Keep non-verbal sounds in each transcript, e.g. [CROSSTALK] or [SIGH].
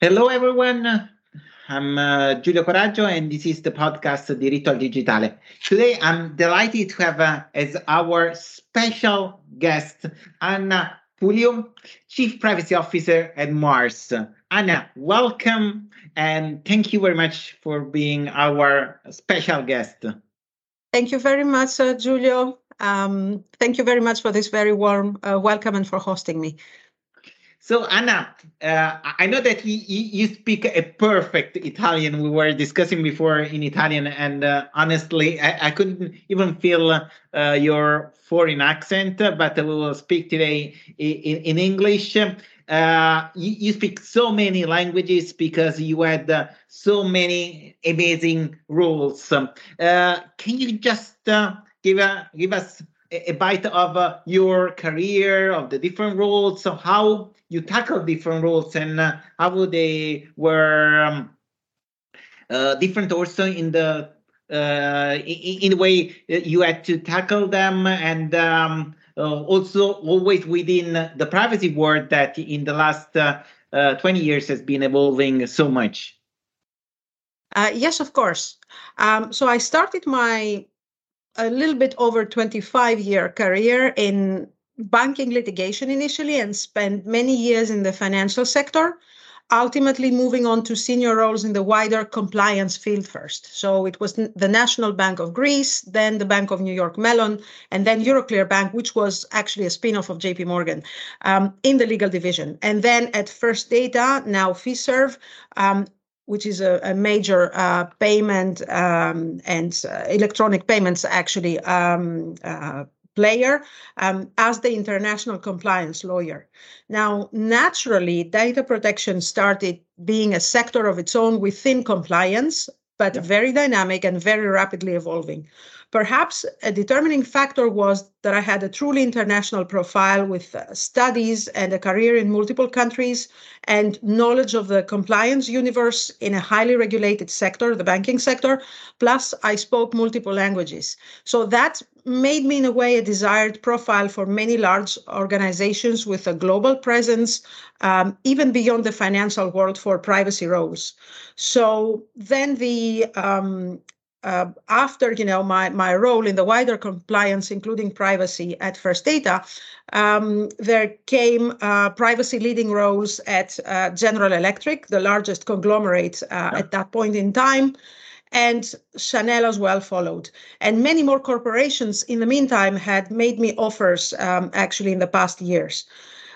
Hello, everyone. I'm uh, Giulio Coraggio, and this is the podcast Diritto al Digitale. Today, I'm delighted to have uh, as our special guest Anna Pouliou, Chief Privacy Officer at Mars. Anna, welcome, and thank you very much for being our special guest. Thank you very much, uh, Giulio. Um, thank you very much for this very warm uh, welcome and for hosting me. So Anna, uh, I know that you, you, speak a perfect Italian. We were discussing before in Italian, and uh, honestly, I, I, couldn't even feel uh, your foreign accent. But we will speak today in, in English. Uh, you, you, speak so many languages because you had uh, so many amazing roles. Uh, can you just give a, give us a, bite of your career, of the different roles, of how you tackle different roles and uh, how they were um, uh, different also in the uh, in, the way you had to tackle them and um, uh, also always within the privacy world that in the last uh, uh, 20 years has been evolving so much. Yes of course. Um, so i started my a little bit over 25 year career in banking litigation initially and spent many years in the financial sector, ultimately moving on to senior roles in the wider compliance field first. So it was the National Bank of Greece, then the Bank of New York Mellon, and then Euroclear Bank, which was actually a spin-off of JP Morgan um, in the legal division. And then at First Data, now Fiserv, um, which is a, a major uh, payment um, and uh, electronic payments actually um, uh, player um, as the international compliance lawyer. Now, naturally, data protection started being a sector of its own within compliance, but very dynamic and very rapidly evolving. Perhaps a determining factor was that I had a truly international profile with uh, studies and a career in multiple countries and knowledge of the compliance universe in a highly regulated sector, the banking sector. Plus, I spoke multiple languages. So that made me, in a way, a desired profile for many large organizations with a global presence, um, even beyond the financial world for privacy roles. So then the um, uh, after you know my my role in the wider compliance, including privacy at First Data, um, there came uh, privacy leading roles at uh, General Electric, the largest conglomerate uh, yeah. at that point in time, and Chanel as well followed. And many more corporations in the meantime had made me offers um, actually in the past years.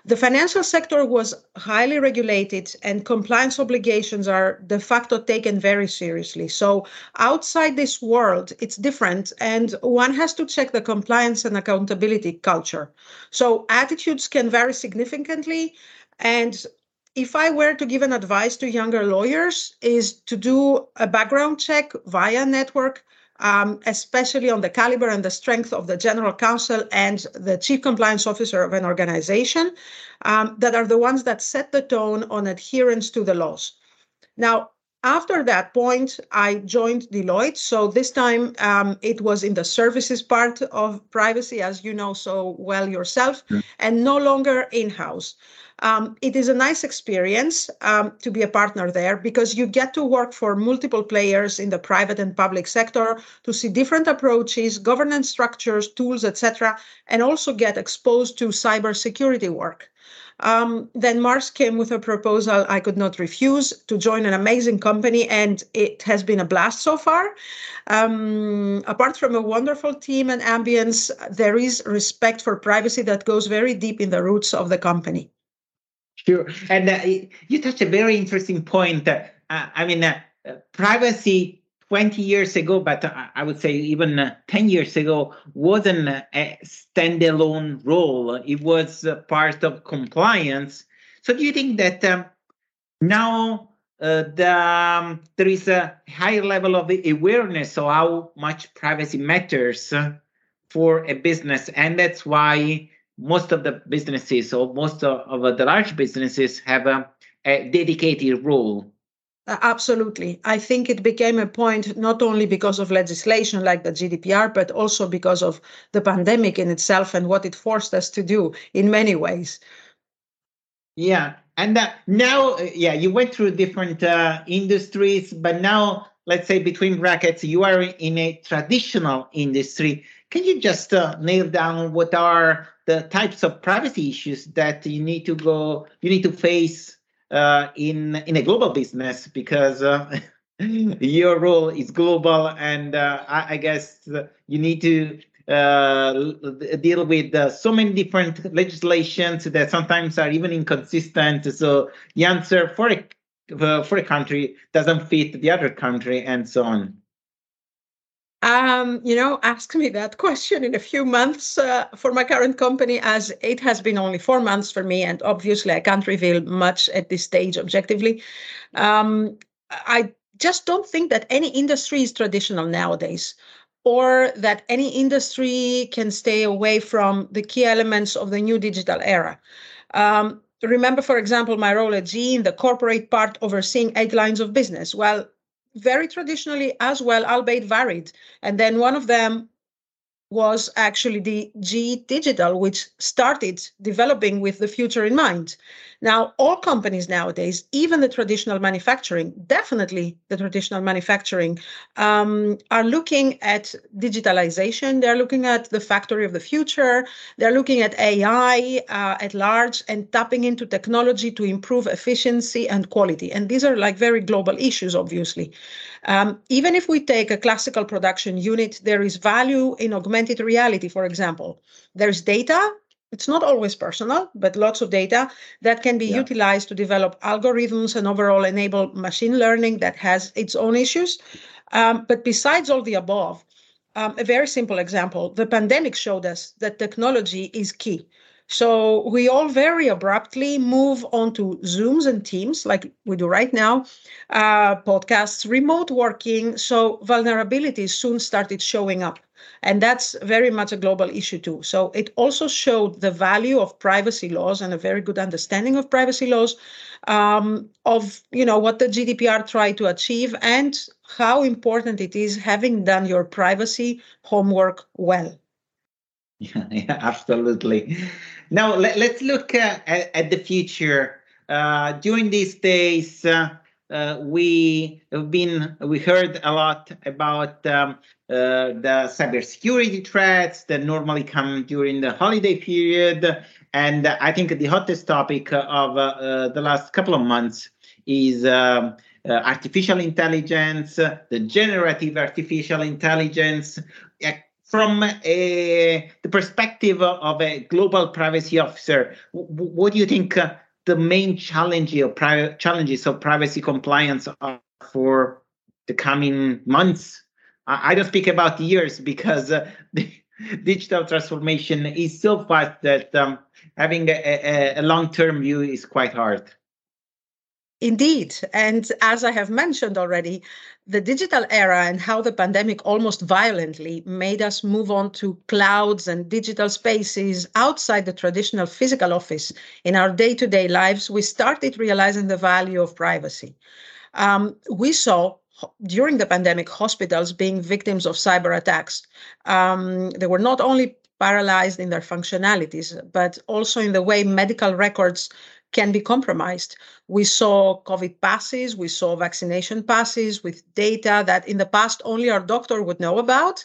The financial sector was highly regulated, and compliance obligations are de facto taken very seriously. So, outside this world, it's different, and one has to check the compliance and accountability culture. So, attitudes can vary significantly. And if I were to give an advice to younger lawyers, is to do a background check via network um, especially on the caliber and the strength of the general counsel and the chief compliance officer of an organization, um, that are the ones that set the tone on adherence to the laws. Now, after that point, I joined Deloitte. So this time um, it was in the services part of privacy, as you know so well yourself, yeah. and no longer in house. Um, it is a nice experience um, to be a partner there because you get to work for multiple players in the private and public sector to see different approaches, governance structures, tools, etc., and also get exposed to cybersecurity work. Um, then Mars came with a proposal I could not refuse to join an amazing company, and it has been a blast so far. Um, apart from a wonderful team and ambience, there is respect for privacy that goes very deep in the roots of the company. Sure. And uh, you touched a very interesting point. Uh, I mean, uh, privacy 20 years ago, but I would say even uh, 10 years ago, wasn't a standalone role. It was part of compliance. So do you think that um, now uh, the, um, there is a higher level of awareness of how much privacy matters for a business, and that's why most of the businesses or most of, of the large businesses have a, a dedicated role Absolutely. I think it became a point not only because of legislation like the GDPR, but also because of the pandemic in itself and what it forced us to do in many ways. Yeah. And uh, now, uh, yeah, you went through different uh, industries, but now, let's say between brackets, you are in a traditional industry. Can you just uh, nail down what are the types of privacy issues that you need to go, you need to face uh, in in a global business because uh, [LAUGHS] your role is global, and uh, I, I, guess you need to uh, deal with uh, so many different legislations that sometimes are even inconsistent. So the answer for a for a country doesn't fit the other country, and so on. Um, you know, ask me that question in a few months uh, for my current company, as it has been only four months for me, and obviously I can't reveal much at this stage objectively. Um, I just don't think that any industry is traditional nowadays or that any industry can stay away from the key elements of the new digital era. Um, remember, for example, my role at GE in the corporate part overseeing eight lines of business. Well, very traditionally as well, albeit varied. And then one of them was actually the GE Digital, which started developing with the future in mind. Now, all companies nowadays, even the traditional manufacturing, definitely the traditional manufacturing, um, are looking at digitalization. They're looking at the factory of the future. They're looking at AI uh, at large and tapping into technology to improve efficiency and quality. And these are like very global issues, obviously. Um, even if we take a classical production unit, there is value in augmented reality, for example. There's data it's not always personal, but lots of data that can be yeah. utilized to develop algorithms and overall enable machine learning that has its own issues. Um, but besides all the above, um, a very simple example the pandemic showed us that technology is key. So we all very abruptly move on to Zooms and Teams, like we do right now, uh, podcasts, remote working. So vulnerabilities soon started showing up. And that's very much a global issue too. So it also showed the value of privacy laws and a very good understanding of privacy laws, um, of you know what the GDPR tried to achieve and how important it is having done your privacy homework well. [LAUGHS] Yeah, absolutely. Now let, us look uh, at, at, the future. Uh, during these days, uh, uh, we have been we heard a lot about um, uh, the cybersecurity threats that normally come during the holiday period, and I think the hottest topic of uh, the last couple of months is. Um, uh, artificial intelligence, the generative artificial intelligence, from a, the perspective of a global privacy officer, what do you think uh, the main challenge of pri- challenges of privacy compliance are for the coming months. I, don't speak about years because uh, [LAUGHS] the digital transformation is so fast that um, having a, a, a long-term view is quite hard. Indeed. And as I have mentioned already, the digital era and how the pandemic almost violently made us move on to clouds and digital spaces outside the traditional physical office in our day to day lives, we started realizing the value of privacy. Um, we saw during the pandemic hospitals being victims of cyber attacks. Um, they were not only paralyzed in their functionalities, but also in the way medical records can be compromised. We saw COVID passes, we saw vaccination passes with data that in the past only our doctor would know about.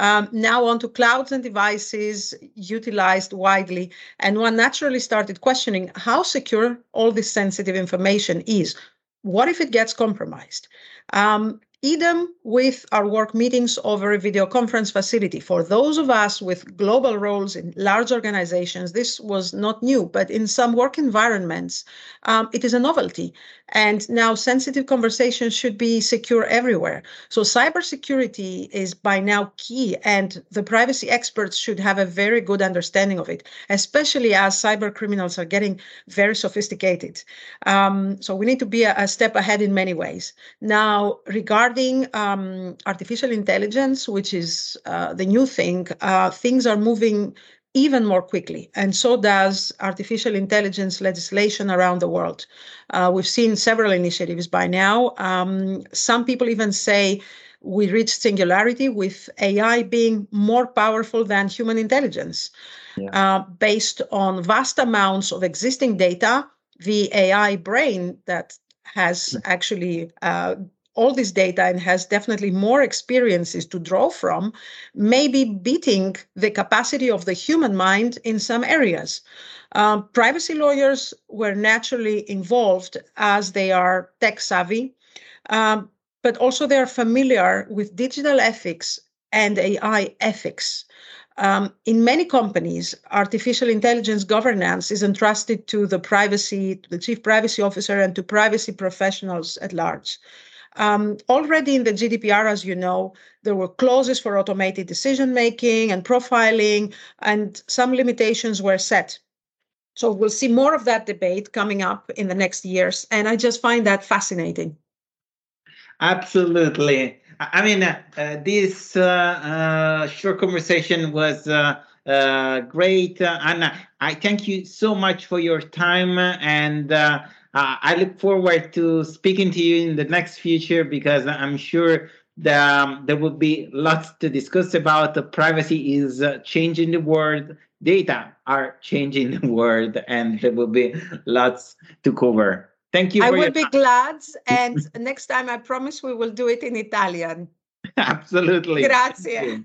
Um, now onto clouds and devices utilized widely. And one naturally started questioning how secure all this sensitive information is. What if it gets compromised? Um, Idem with our work meetings over a video conference facility. For those of us with global roles in large organizations, this was not new, but in some work environments, um, it is a novelty. And now sensitive conversations should be secure everywhere. So cybersecurity is by now key, and the privacy experts should have a very good understanding of it, especially as cyber criminals are getting very sophisticated. Um, so we need to be a, a step ahead in many ways. Now, regarding regarding um, artificial intelligence, which is uh, the new thing, uh, things are moving even more quickly, and so does artificial intelligence legislation around the world. Uh, we've seen several initiatives by now. Um, some people even say we reached singularity with AI being more powerful than human intelligence, yeah. uh, based on vast amounts of existing data the AI brain that has actually uh, all this data and has definitely more experiences to draw from, maybe beating the capacity of the human mind in some areas. Um, privacy lawyers were naturally involved as they are tech savvy, um, but also they are familiar with digital ethics and AI ethics. Um, in many companies, artificial intelligence governance is entrusted to the privacy, to the chief privacy officer, and to privacy professionals at large. Um, already in the GDPR, as you know, there were clauses for automated decision making and profiling, and some limitations were set. So we'll see more of that debate coming up in the next years, and I just find that fascinating. Absolutely. I mean, uh, uh, this uh, uh short conversation was uh, great, Anna. I thank you so much for your time and uh, I look forward to speaking to you in the next future because I'm sure that um, there will be lots to discuss about. The privacy is uh, changing the world. Data are changing the world, and there will be lots to cover. Thank you. I will be time. glad. And [LAUGHS] next time, I promise we will do it in Italian. Absolutely. Grazie.